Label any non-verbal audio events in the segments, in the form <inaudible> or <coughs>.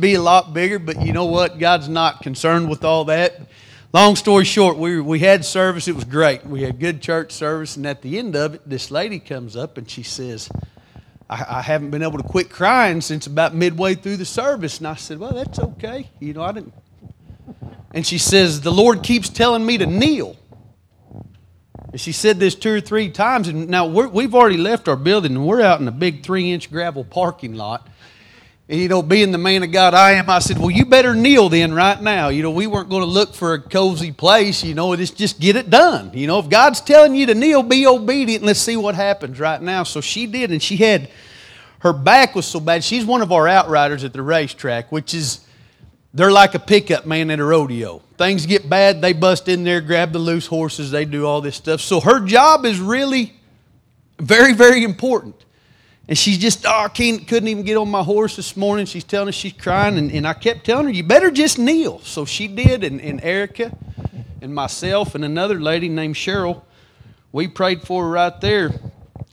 be a lot bigger, but you know what? God's not concerned with all that. Long story short, we, we had service. It was great. We had good church service. And at the end of it, this lady comes up and she says, I, I haven't been able to quit crying since about midway through the service. And I said, Well, that's okay. You know, I didn't. And she says, The Lord keeps telling me to kneel. And she said this two or three times. And now we have already left our building and we're out in a big three inch gravel parking lot. You know, being the man of God I am, I said, Well, you better kneel then right now. You know, we weren't going to look for a cozy place. You know, just, just get it done. You know, if God's telling you to kneel, be obedient. and Let's see what happens right now. So she did. And she had, her back was so bad. She's one of our outriders at the racetrack, which is, they're like a pickup man at a rodeo. Things get bad, they bust in there, grab the loose horses, they do all this stuff. So her job is really very, very important. And she just, oh, I can't, couldn't even get on my horse this morning. She's telling us she's crying. And, and I kept telling her, you better just kneel. So she did. And, and Erica and myself and another lady named Cheryl, we prayed for her right there.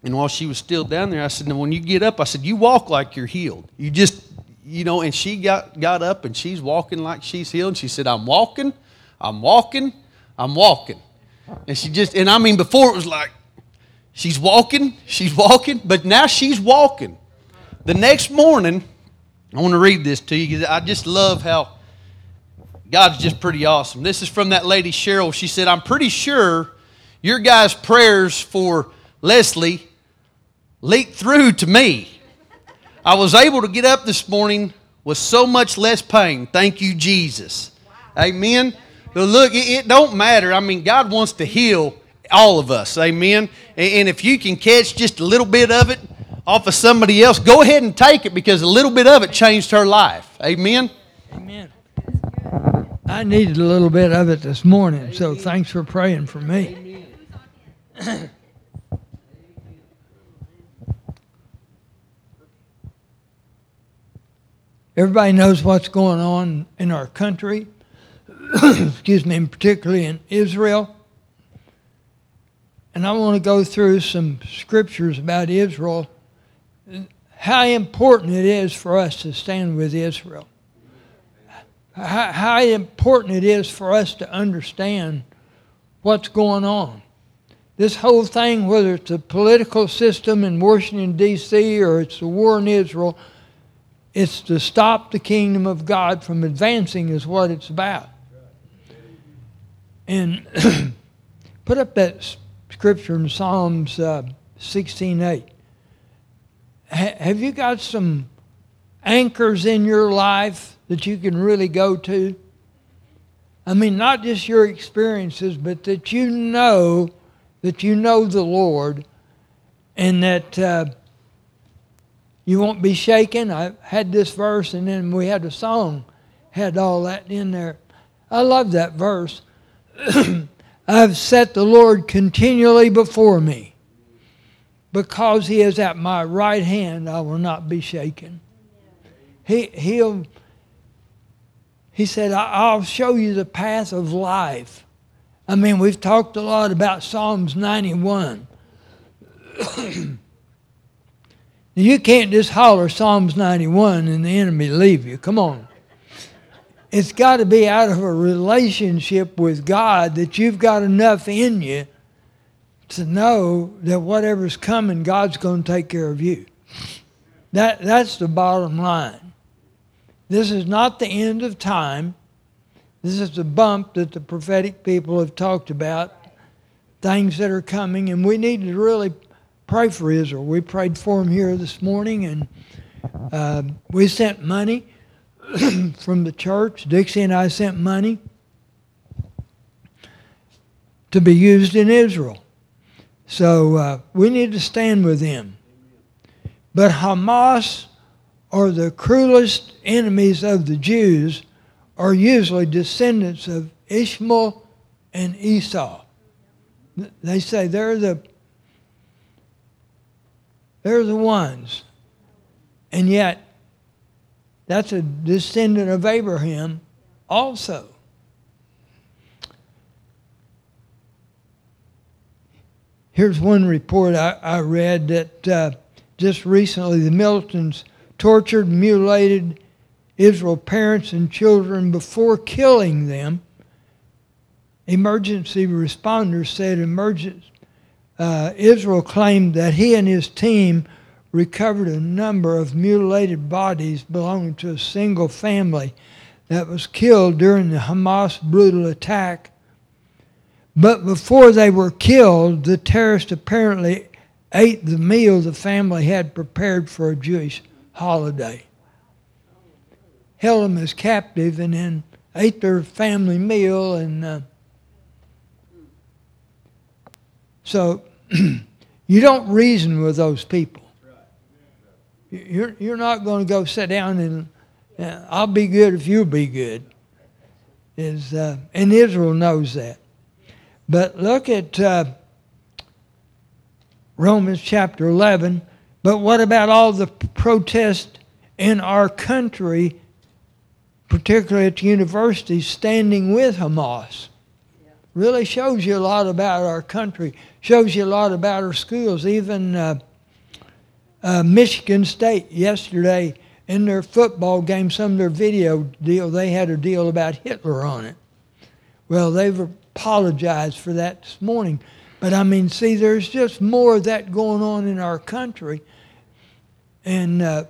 And while she was still down there, I said, now when you get up, I said, you walk like you're healed. You just, you know, and she got, got up and she's walking like she's healed. And she said, I'm walking, I'm walking, I'm walking. And she just, and I mean, before it was like, She's walking, she's walking, but now she's walking. The next morning, I want to read this to you because I just love how God's just pretty awesome. This is from that lady Cheryl. She said, I'm pretty sure your guys' prayers for Leslie leaked through to me. I was able to get up this morning with so much less pain. Thank you, Jesus. Amen. But look, it, it don't matter. I mean, God wants to heal all of us. Amen. And if you can catch just a little bit of it off of somebody else, go ahead and take it because a little bit of it changed her life. Amen. Amen. I needed a little bit of it this morning, so thanks for praying for me. Everybody knows what's going on in our country, <coughs> excuse me, and particularly in Israel. And I want to go through some scriptures about Israel, how important it is for us to stand with Israel. How, how important it is for us to understand what's going on. This whole thing, whether it's the political system in Washington, D.C., or it's the war in Israel, it's to stop the kingdom of God from advancing, is what it's about. And <clears throat> put up that scripture in Psalms uh, 16:8. Ha- have you got some anchors in your life that you can really go to? I mean, not just your experiences, but that you know that you know the Lord and that uh, you won't be shaken. I had this verse, and then we had a song, had all that in there. I love that verse. <clears throat> I've set the Lord continually before me. Because he is at my right hand, I will not be shaken. He, he'll, he said, I'll show you the path of life. I mean, we've talked a lot about Psalms 91. <clears throat> you can't just holler Psalms 91 and the enemy leave you. Come on. It's got to be out of a relationship with God that you've got enough in you to know that whatever's coming, God's going to take care of you. That, that's the bottom line. This is not the end of time. This is the bump that the prophetic people have talked about, things that are coming, and we need to really pray for Israel. We prayed for them here this morning, and uh, we sent money <clears throat> from the church. Dixie and I sent money to be used in Israel. So uh, we need to stand with them. But Hamas or the cruelest enemies of the Jews are usually descendants of Ishmael and Esau. They say they're the they're the ones. And yet that's a descendant of Abraham also. Here's one report I, I read that uh, just recently the militants tortured, mutilated, Israel parents and children before killing them. Emergency responders said uh, Israel claimed that he and his team recovered a number of mutilated bodies belonging to a single family that was killed during the Hamas brutal attack. But before they were killed, the terrorists apparently ate the meal the family had prepared for a Jewish holiday. Held them as captive and then ate their family meal and uh, so <clears throat> you don't reason with those people. You're, you're not going to go sit down and uh, I'll be good if you'll be good. Is uh, and Israel knows that. But look at uh, Romans chapter 11. But what about all the protests in our country, particularly at the universities, standing with Hamas? Really shows you a lot about our country, shows you a lot about our schools. Even uh, Michigan State yesterday in their football game, some of their video deal, they had a deal about Hitler on it. Well, they've apologized for that this morning. But I mean, see, there's just more of that going on in our country. And uh,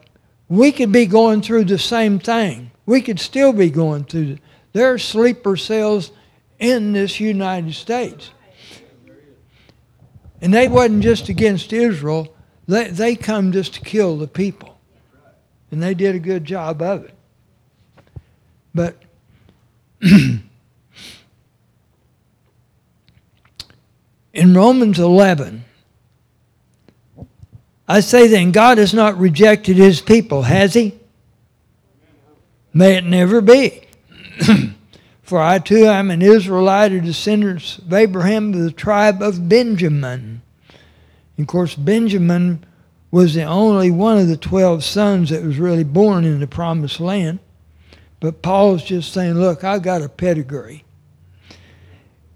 we could be going through the same thing. We could still be going through. There are sleeper cells in this United States. And they wasn't just against Israel. They, they come just to kill the people. And they did a good job of it. But <clears throat> in Romans 11, I say then, God has not rejected his people, has he? May it never be. <clears throat> For I too am an Israelite, a descendant of Abraham of the tribe of Benjamin. Of course, Benjamin was the only one of the 12 sons that was really born in the promised land. But Paul's just saying, look, I've got a pedigree.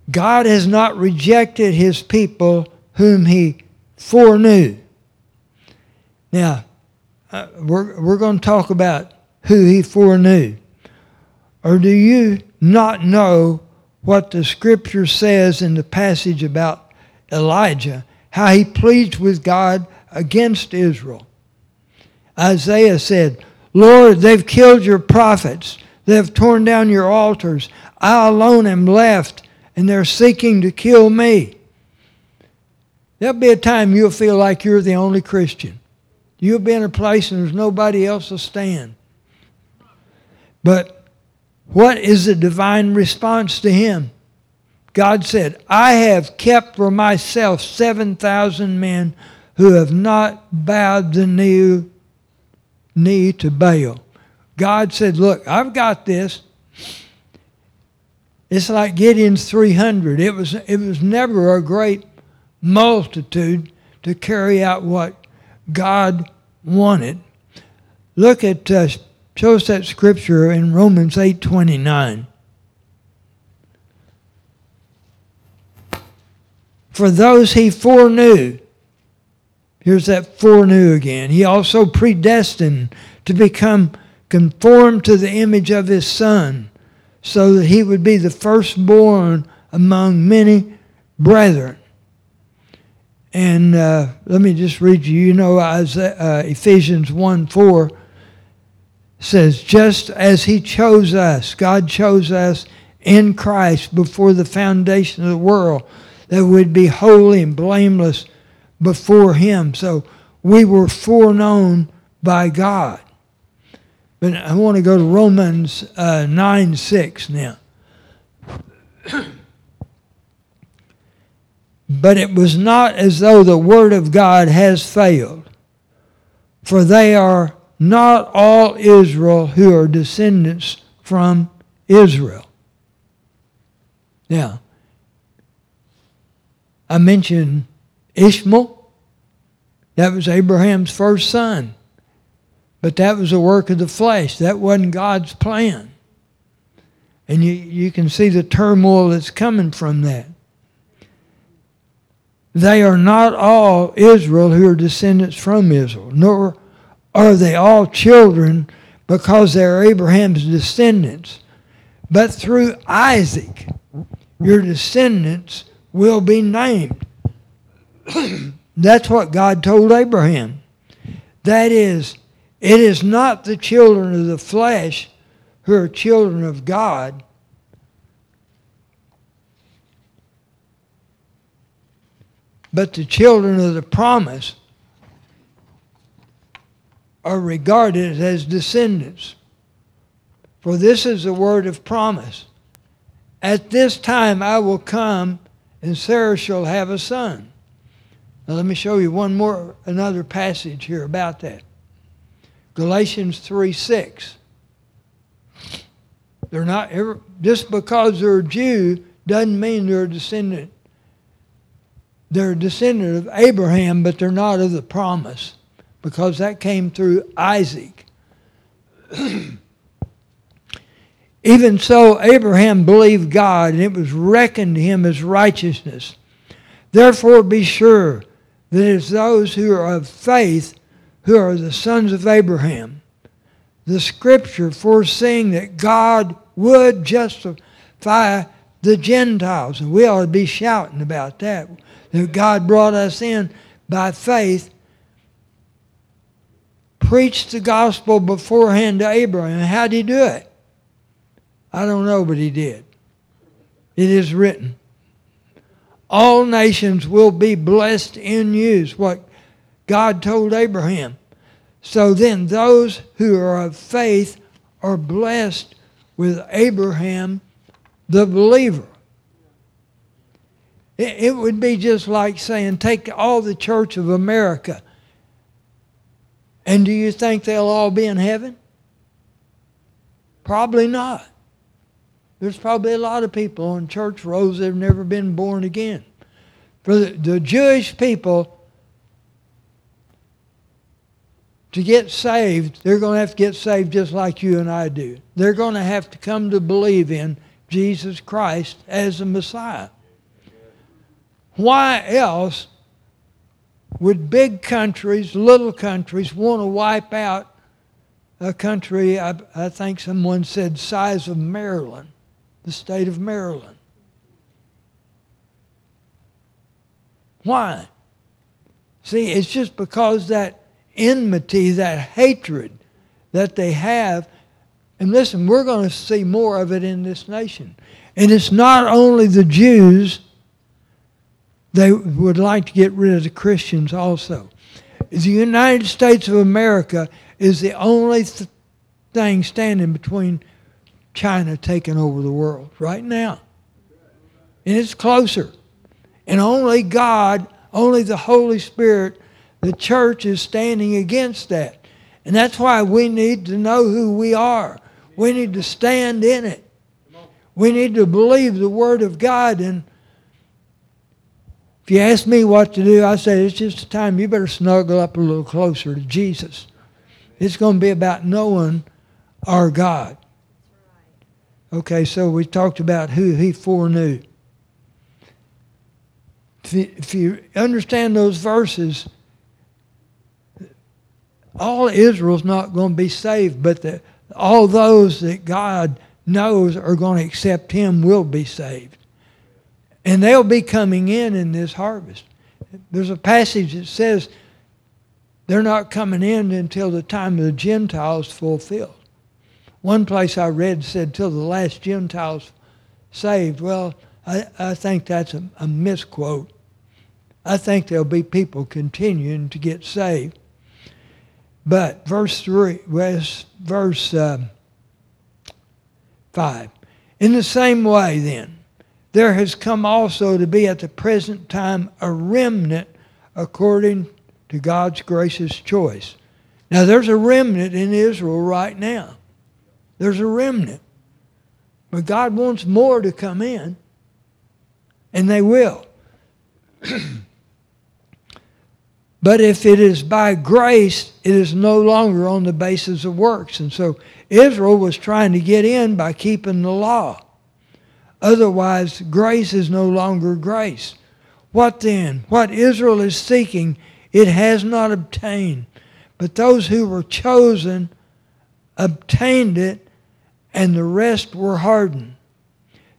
God has not rejected his people whom he foreknew. Now, uh, we're, we're going to talk about who he foreknew. Or do you not know what the scripture says in the passage about Elijah, how he pleads with God against Israel? Isaiah said, Lord, they've killed your prophets. They've torn down your altars. I alone am left, and they're seeking to kill me. There'll be a time you'll feel like you're the only Christian. You'll be in a place and there's nobody else to stand. But what is the divine response to him? God said, I have kept for myself 7,000 men who have not bowed the knee, knee to Baal. God said, Look, I've got this. It's like Gideon's 300. It was, it was never a great multitude to carry out what God wanted. Look at, uh, show us that scripture in Romans 8.29. For those he foreknew, here's that foreknew again, he also predestined to become conformed to the image of his son so that he would be the firstborn among many brethren. And uh, let me just read you. You know, Isaiah, uh, Ephesians 1 4 says, Just as he chose us, God chose us in Christ before the foundation of the world, that we'd be holy and blameless before him. So we were foreknown by God. But I want to go to Romans uh, 9 6 now. <clears throat> but it was not as though the word of God has failed, for they are not all Israel who are descendants from Israel. Now, I mentioned Ishmael. That was Abraham's first son. But that was a work of the flesh. That wasn't God's plan. And you, you can see the turmoil that's coming from that. They are not all Israel who are descendants from Israel, nor are they all children, because they are Abraham's descendants, but through Isaac your descendants will be named. <clears throat> That's what God told Abraham. That is, it is not the children of the flesh who are children of God. But the children of the promise are regarded as descendants. For this is the word of promise. At this time I will come, and Sarah shall have a son. Now let me show you one more, another passage here about that. Galatians 3 6. They're not ever, just because they're a Jew doesn't mean they're a descendant. They're a descendant of Abraham, but they're not of the promise because that came through Isaac. <clears throat> Even so, Abraham believed God, and it was reckoned to him as righteousness. Therefore, be sure that it is those who are of faith who are the sons of Abraham. The scripture foreseeing that God would justify the Gentiles. And we ought to be shouting about that. That God brought us in by faith preached the gospel beforehand to Abraham. How did he do it? I don't know, but he did. It is written. All nations will be blessed in you, is what God told Abraham. So then, those who are of faith are blessed with Abraham, the believer. It would be just like saying, take all the church of America and do you think they'll all be in heaven? Probably not. There's probably a lot of people on church rows that have never been born again. For the, the Jewish people, to get saved, they're going to have to get saved just like you and I do. They're going to have to come to believe in Jesus Christ as the Messiah. Why else would big countries, little countries, want to wipe out a country, I, I think someone said, size of Maryland, the state of Maryland? Why? See, it's just because that enmity, that hatred that they have. And listen, we're going to see more of it in this nation. And it's not only the Jews they would like to get rid of the Christians also. The United States of America is the only th- thing standing between China taking over the world right now. And it's closer. And only God, only the Holy Spirit, the church is standing against that. And that's why we need to know who we are. We need to stand in it. We need to believe the Word of God and if you ask me what to do, I say it's just a time you better snuggle up a little closer to Jesus. It's going to be about knowing our God. Okay, so we talked about who he foreknew. If you, understand those verses, all Israel's not going to be saved, but the, all those that God knows are going to accept him will be saved. And they'll be coming in in this harvest. There's a passage that says they're not coming in until the time of the Gentiles fulfilled. One place I read said, till the last Gentiles saved. Well, I, I think that's a, a misquote. I think there'll be people continuing to get saved. But verse 3, verse uh, 5. In the same way, then, there has come also to be at the present time a remnant according to God's gracious choice. Now, there's a remnant in Israel right now. There's a remnant. But God wants more to come in, and they will. <clears throat> but if it is by grace, it is no longer on the basis of works. And so Israel was trying to get in by keeping the law. Otherwise, grace is no longer grace. What then? What Israel is seeking, it has not obtained. But those who were chosen obtained it, and the rest were hardened.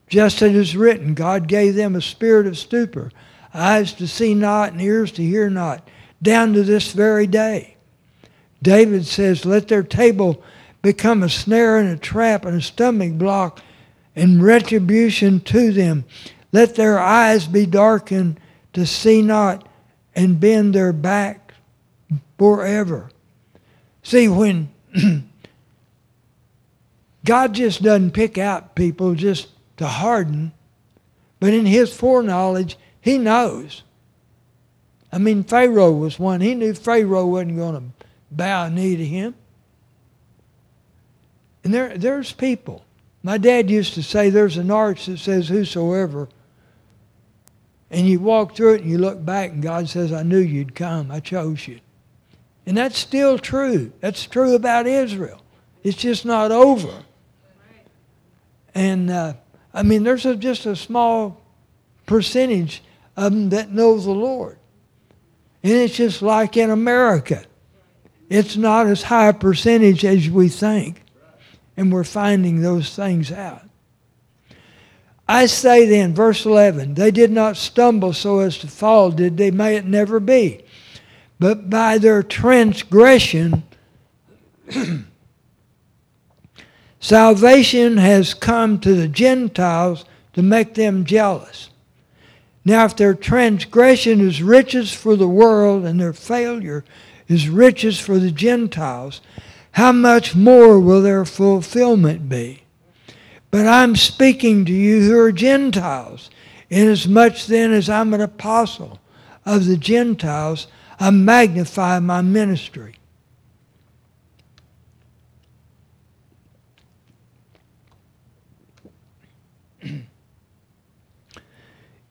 Just as it is written, God gave them a spirit of stupor, eyes to see not, and ears to hear not, down to this very day. David says, Let their table become a snare and a trap and a stumbling block and retribution to them. Let their eyes be darkened to see not and bend their back forever. See, when <clears throat> God just doesn't pick out people just to harden, but in his foreknowledge, he knows. I mean, Pharaoh was one. He knew Pharaoh wasn't going to bow a knee to him. And there, there's people. My dad used to say there's an arch that says whosoever. And you walk through it and you look back and God says, I knew you'd come. I chose you. And that's still true. That's true about Israel. It's just not over. And uh, I mean, there's a, just a small percentage of them that know the Lord. And it's just like in America. It's not as high a percentage as we think. And we're finding those things out. I say then, verse 11, they did not stumble so as to fall, did they? May it never be. But by their transgression, <clears throat> salvation has come to the Gentiles to make them jealous. Now, if their transgression is riches for the world and their failure is riches for the Gentiles, how much more will their fulfillment be? But I'm speaking to you who are Gentiles, inasmuch then as I'm an apostle of the Gentiles, I magnify my ministry.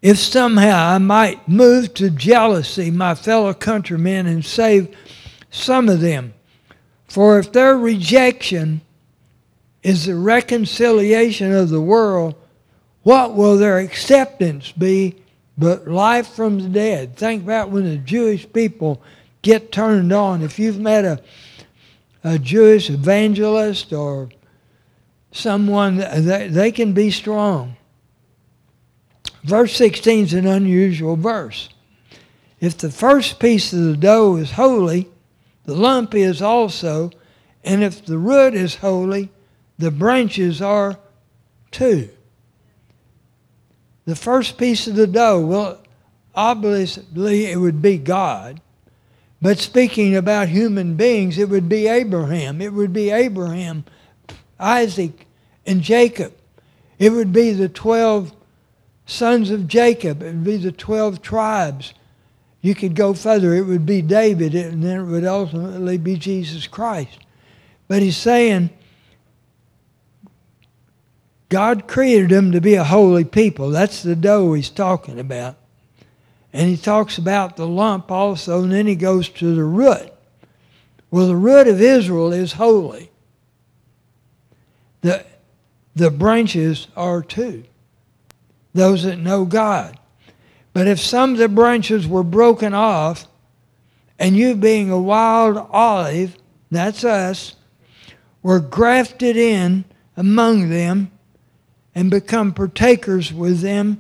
If somehow I might move to jealousy my fellow countrymen and save some of them. For if their rejection is the reconciliation of the world, what will their acceptance be but life from the dead? Think about when the Jewish people get turned on. If you've met a, a Jewish evangelist or someone, they, they can be strong. Verse 16 is an unusual verse. If the first piece of the dough is holy, the lump is also, and if the root is holy, the branches are too. The first piece of the dough, well, obviously it would be God. But speaking about human beings, it would be Abraham. It would be Abraham, Isaac, and Jacob. It would be the 12 sons of Jacob. It would be the 12 tribes. You could go further. It would be David, and then it would ultimately be Jesus Christ. But he's saying God created them to be a holy people. That's the dough he's talking about. And he talks about the lump also, and then he goes to the root. Well, the root of Israel is holy. The, the branches are too those that know God. But if some of the branches were broken off, and you being a wild olive, that's us, were grafted in among them and become partakers with them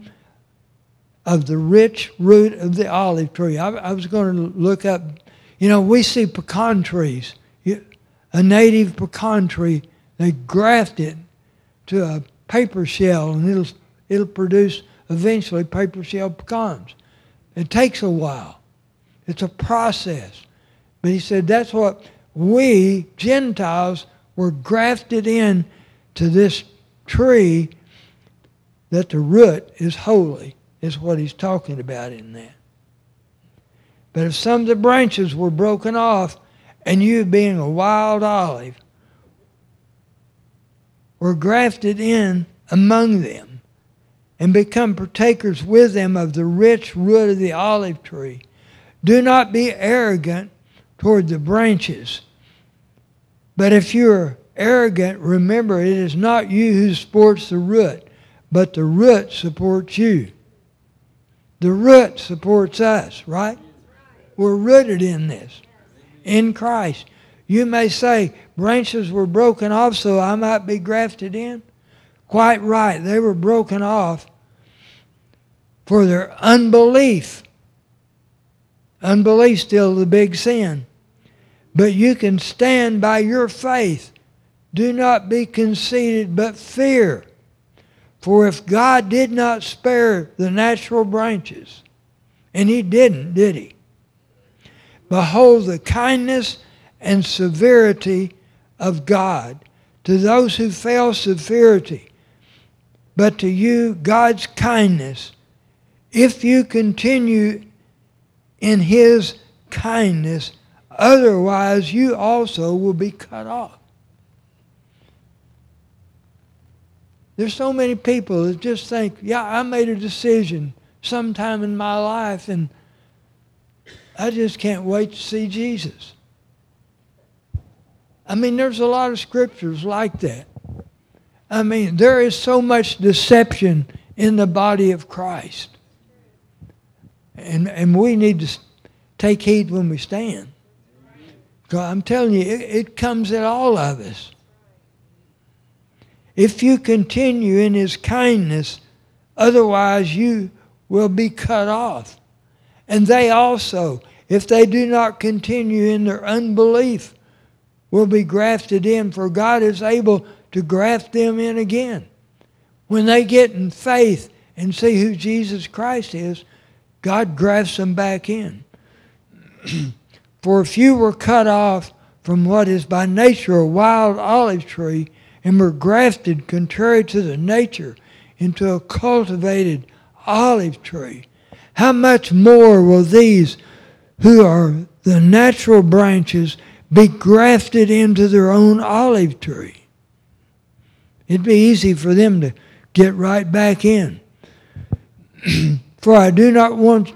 of the rich root of the olive tree. I, I was going to look up, you know, we see pecan trees. A native pecan tree, they graft it to a paper shell and it'll it'll produce eventually paper shell pecans. It takes a while. It's a process. But he said that's what we, Gentiles, were grafted in to this tree that the root is holy, is what he's talking about in that. But if some of the branches were broken off, and you being a wild olive were grafted in among them, and become partakers with them of the rich root of the olive tree. Do not be arrogant toward the branches. But if you're arrogant, remember it is not you who supports the root, but the root supports you. The root supports us, right? We're rooted in this, in Christ. You may say, branches were broken off so I might be grafted in. Quite right. They were broken off for their unbelief. Unbelief still the big sin. But you can stand by your faith. Do not be conceited, but fear. For if God did not spare the natural branches, and he didn't, did he? Behold the kindness and severity of God. To those who fail, severity. But to you, God's kindness. If you continue in his kindness, otherwise you also will be cut off. There's so many people that just think, yeah, I made a decision sometime in my life and I just can't wait to see Jesus. I mean, there's a lot of scriptures like that. I mean, there is so much deception in the body of Christ. And, and we need to take heed when we stand. I'm telling you, it, it comes at all of us. If you continue in his kindness, otherwise you will be cut off. And they also, if they do not continue in their unbelief, will be grafted in, for God is able to graft them in again. When they get in faith and see who Jesus Christ is, God grafts them back in. <clears throat> for if you were cut off from what is by nature a wild olive tree and were grafted contrary to the nature into a cultivated olive tree, how much more will these who are the natural branches be grafted into their own olive tree. It'd be easy for them to get right back in. <clears throat> for I do not want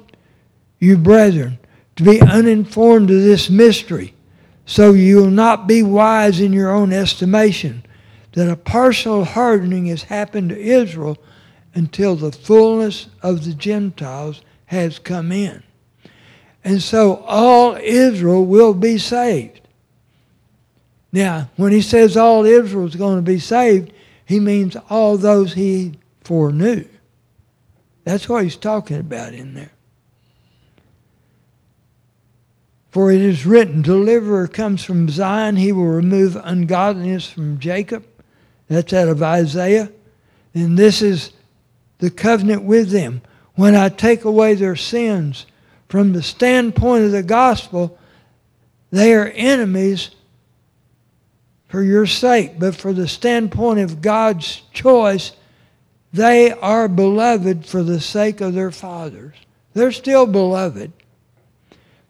you, brethren, to be uninformed of this mystery, so you will not be wise in your own estimation, that a partial hardening has happened to Israel until the fullness of the Gentiles has come in. And so all Israel will be saved. Now, when he says all Israel is going to be saved, he means all those he foreknew. That's what he's talking about in there. For it is written, Deliverer comes from Zion, he will remove ungodliness from Jacob. That's out of Isaiah. And this is the covenant with them. When I take away their sins, from the standpoint of the gospel, they are enemies for your sake, but for the standpoint of God's choice, they are beloved for the sake of their fathers. They're still beloved.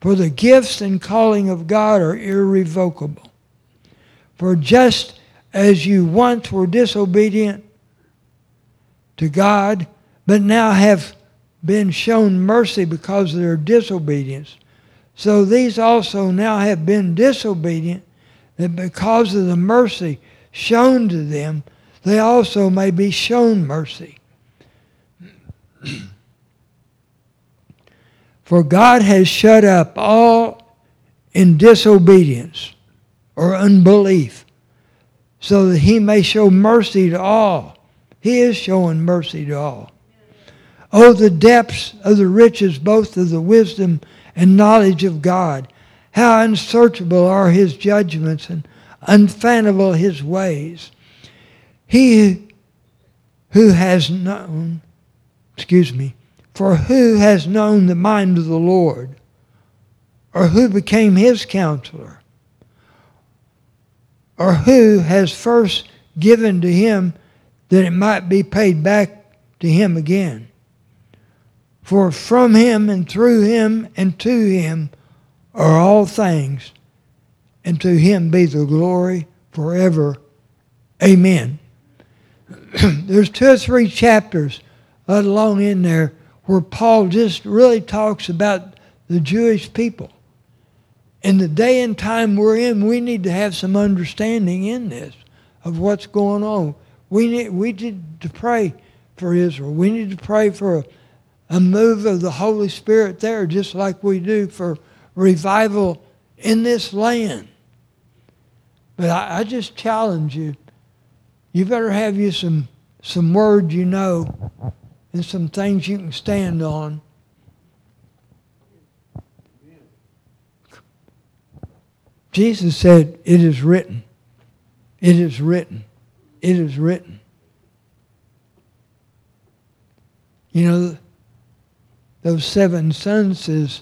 For the gifts and calling of God are irrevocable. For just as you once were disobedient to God, but now have been shown mercy because of their disobedience, so these also now have been disobedient that because of the mercy shown to them, they also may be shown mercy. For God has shut up all in disobedience or unbelief, so that he may show mercy to all. He is showing mercy to all. Oh, the depths of the riches, both of the wisdom and knowledge of God. How unsearchable are his judgments and unfathomable his ways. He who has known, excuse me, for who has known the mind of the Lord, or who became his counselor, or who has first given to him that it might be paid back to him again. For from him and through him and to him are all things, and to him be the glory forever. Amen. <clears throat> There's two or three chapters along in there where Paul just really talks about the Jewish people. In the day and time we're in, we need to have some understanding in this of what's going on. We need, we need to pray for Israel. We need to pray for a, a move of the Holy Spirit there, just like we do for revival in this land. But I, I just challenge you. You better have you some some words you know and some things you can stand on. Jesus said, It is written. It is written. It is written. You know, those seven sons says,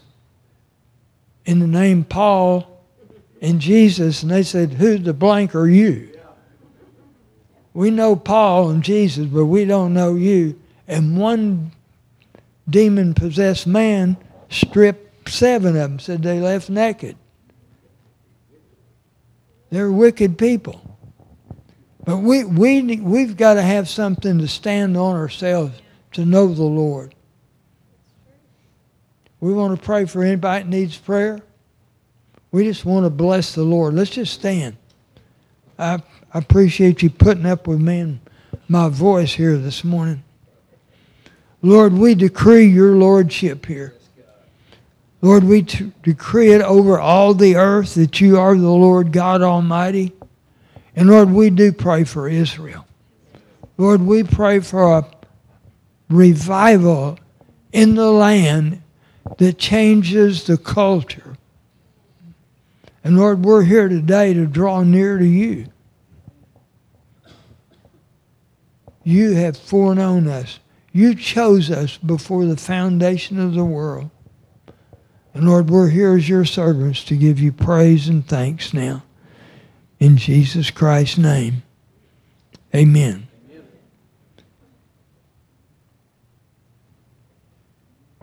in the name Paul and Jesus, and they said, Who the blank are you? We know Paul and Jesus, but we don't know you. And one demon possessed man stripped seven of them, said they left naked. They're wicked people. But we, we, we've got to have something to stand on ourselves to know the Lord. We want to pray for anybody that needs prayer. We just want to bless the Lord. Let's just stand. I, I appreciate you putting up with me and my voice here this morning. Lord, we decree your lordship here. Lord, we t- decree it over all the earth that you are the Lord God Almighty. And Lord, we do pray for Israel. Lord, we pray for a revival in the land that changes the culture. And Lord, we're here today to draw near to you. You have foreknown us. You chose us before the foundation of the world. And Lord, we're here as your servants to give you praise and thanks now. In Jesus Christ's name, amen.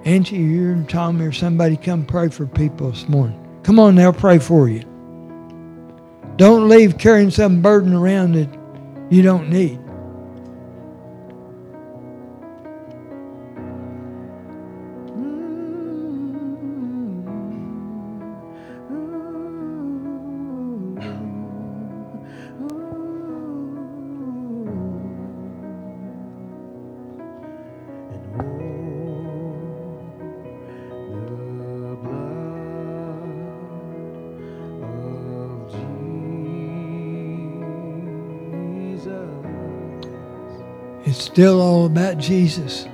Angie, you and Tommy or somebody come pray for people this morning. Come on they'll pray for you. Don't leave carrying some burden around that you don't need. Still all about Jesus.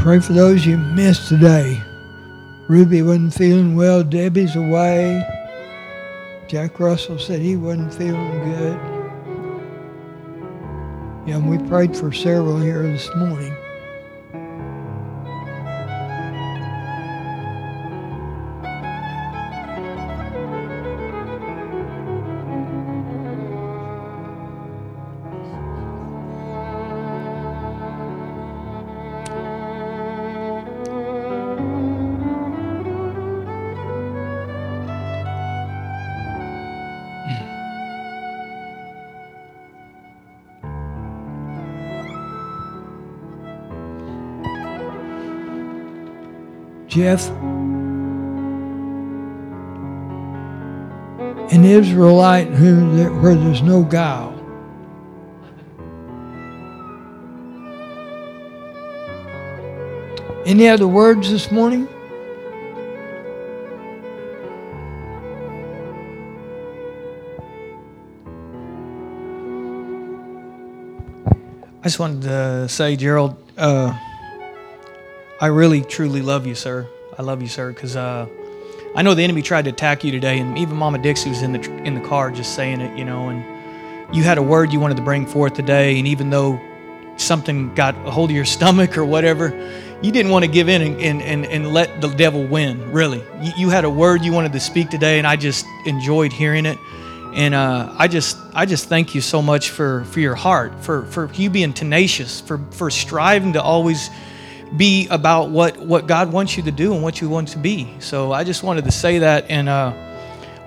Pray for those you missed today. Ruby wasn't feeling well. Debbie's away. Jack Russell said he wasn't feeling good. Yeah, and we prayed for several here this morning. Jeff, an Israelite who where there's no guile. Any other words this morning? I just wanted to say, Jerald, uh, I really truly love you, sir. I love you, sir, because uh, I know the enemy tried to attack you today, and even Mama Dixie was in the in the car just saying it, you know. And you had a word you wanted to bring forth today, and even though something got a hold of your <laughs> stomach or whatever, you didn't want to give in and, and, and, and let the devil win. Really, you, you had a word you wanted to speak today, and I just enjoyed hearing it. And uh, I just I just thank you so much for for your heart, for for you being tenacious, for for striving to always be about what what God wants you to do and what you want to be. So I just wanted to say that. And uh,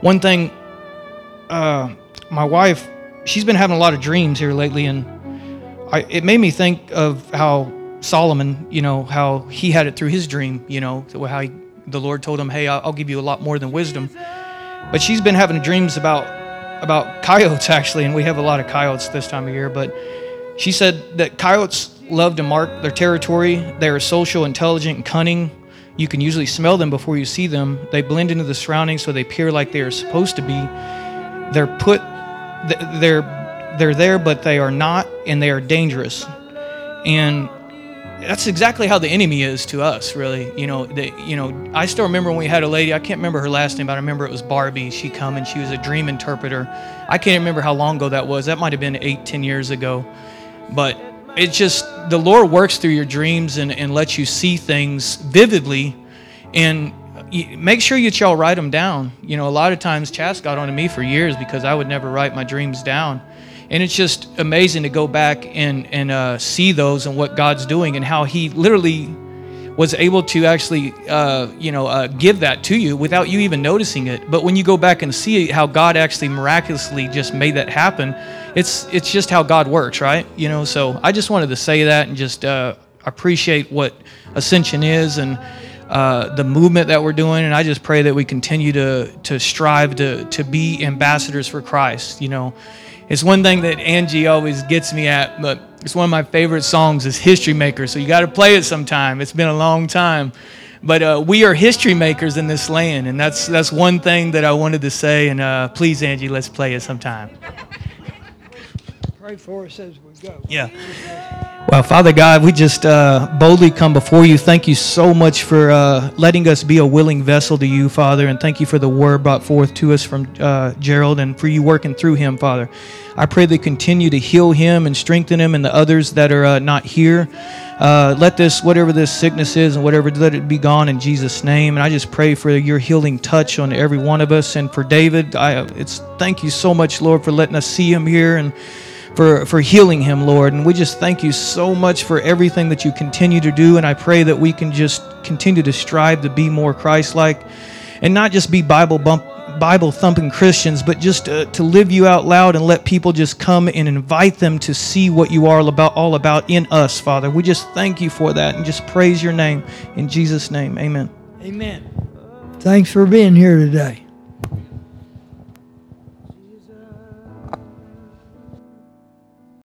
one thing, uh, my wife, she's been having a lot of dreams here lately, and I, it made me think of how Solomon, you know, how he had it through his dream, you know, how he, the Lord told him, "Hey, I'll, give you a lot more than wisdom." But she's been having dreams about about coyotes <laughs> actually, and we have a lot of coyotes this time of year. But she said that coyotes love to mark their territory. They are social, intelligent, and cunning. You can usually smell them before you see them. They blend into the surroundings, so they appear like they are supposed to be. They're put, they're they're there, but they are not, and they are dangerous. And that's exactly how the enemy is to us, really. You know, the, you know, I still remember when we had a lady. I can't remember her last name, but I remember it was Barbie. She come and she was a dream interpreter. I can't remember how long ago that was. That might have been eight, ten years ago. But it's just the Lord works through your dreams and, and lets you see things vividly, and make sure you y'all write them down. You know, a lot of times Chas got on to me for years because I would never write my dreams down and it's just amazing to go back and and uh, see those and what God's doing and how He literally was able to actually uh, you know uh, give that to you without you even noticing it. But when you go back and see how God actually miraculously just made that happen, it's it's just how God works, right? You know. So I just wanted to say that and just uh, appreciate what Ascension is and. Uh, the movement that we're doing, and I just pray that we continue to to strive to to be ambassadors for Christ. You know, it's one thing that Angie always gets me at, but it's one of my favorite songs is History Maker. So you got to play it sometime. It's been a long time. But uh, we are history makers in this land, and that's that's one thing that I wanted to say. And uh, please, Angie, let's play it sometime. <laughs> Pray for us as we go. Yeah. Well, Father God, we just uh, boldly come before you. Thank you so much for uh, letting us be a willing vessel to you, Father, and thank you for the word brought forth to us from uh, Jerald and for you working through him, Father. I pray that continue to heal him and strengthen him and the others that are uh, not here. Uh, let this, whatever this sickness is and whatever, let it be gone in Jesus' name. And I just pray for your healing touch on every one of us. And for David, I, it's thank you so much, Lord, for letting us see him here and for, for healing him, Lord. And we just thank you so much for everything that you continue to do. And I pray that we can just continue to strive to be more Christ like and not just be Bible bump. Bible thumping Christians, but just to, to live you out loud and let people just come and invite them to see what you are about, all about in us, Father. We just thank you for that and just praise your name. In Jesus' name, amen. Amen. Thanks for being here today.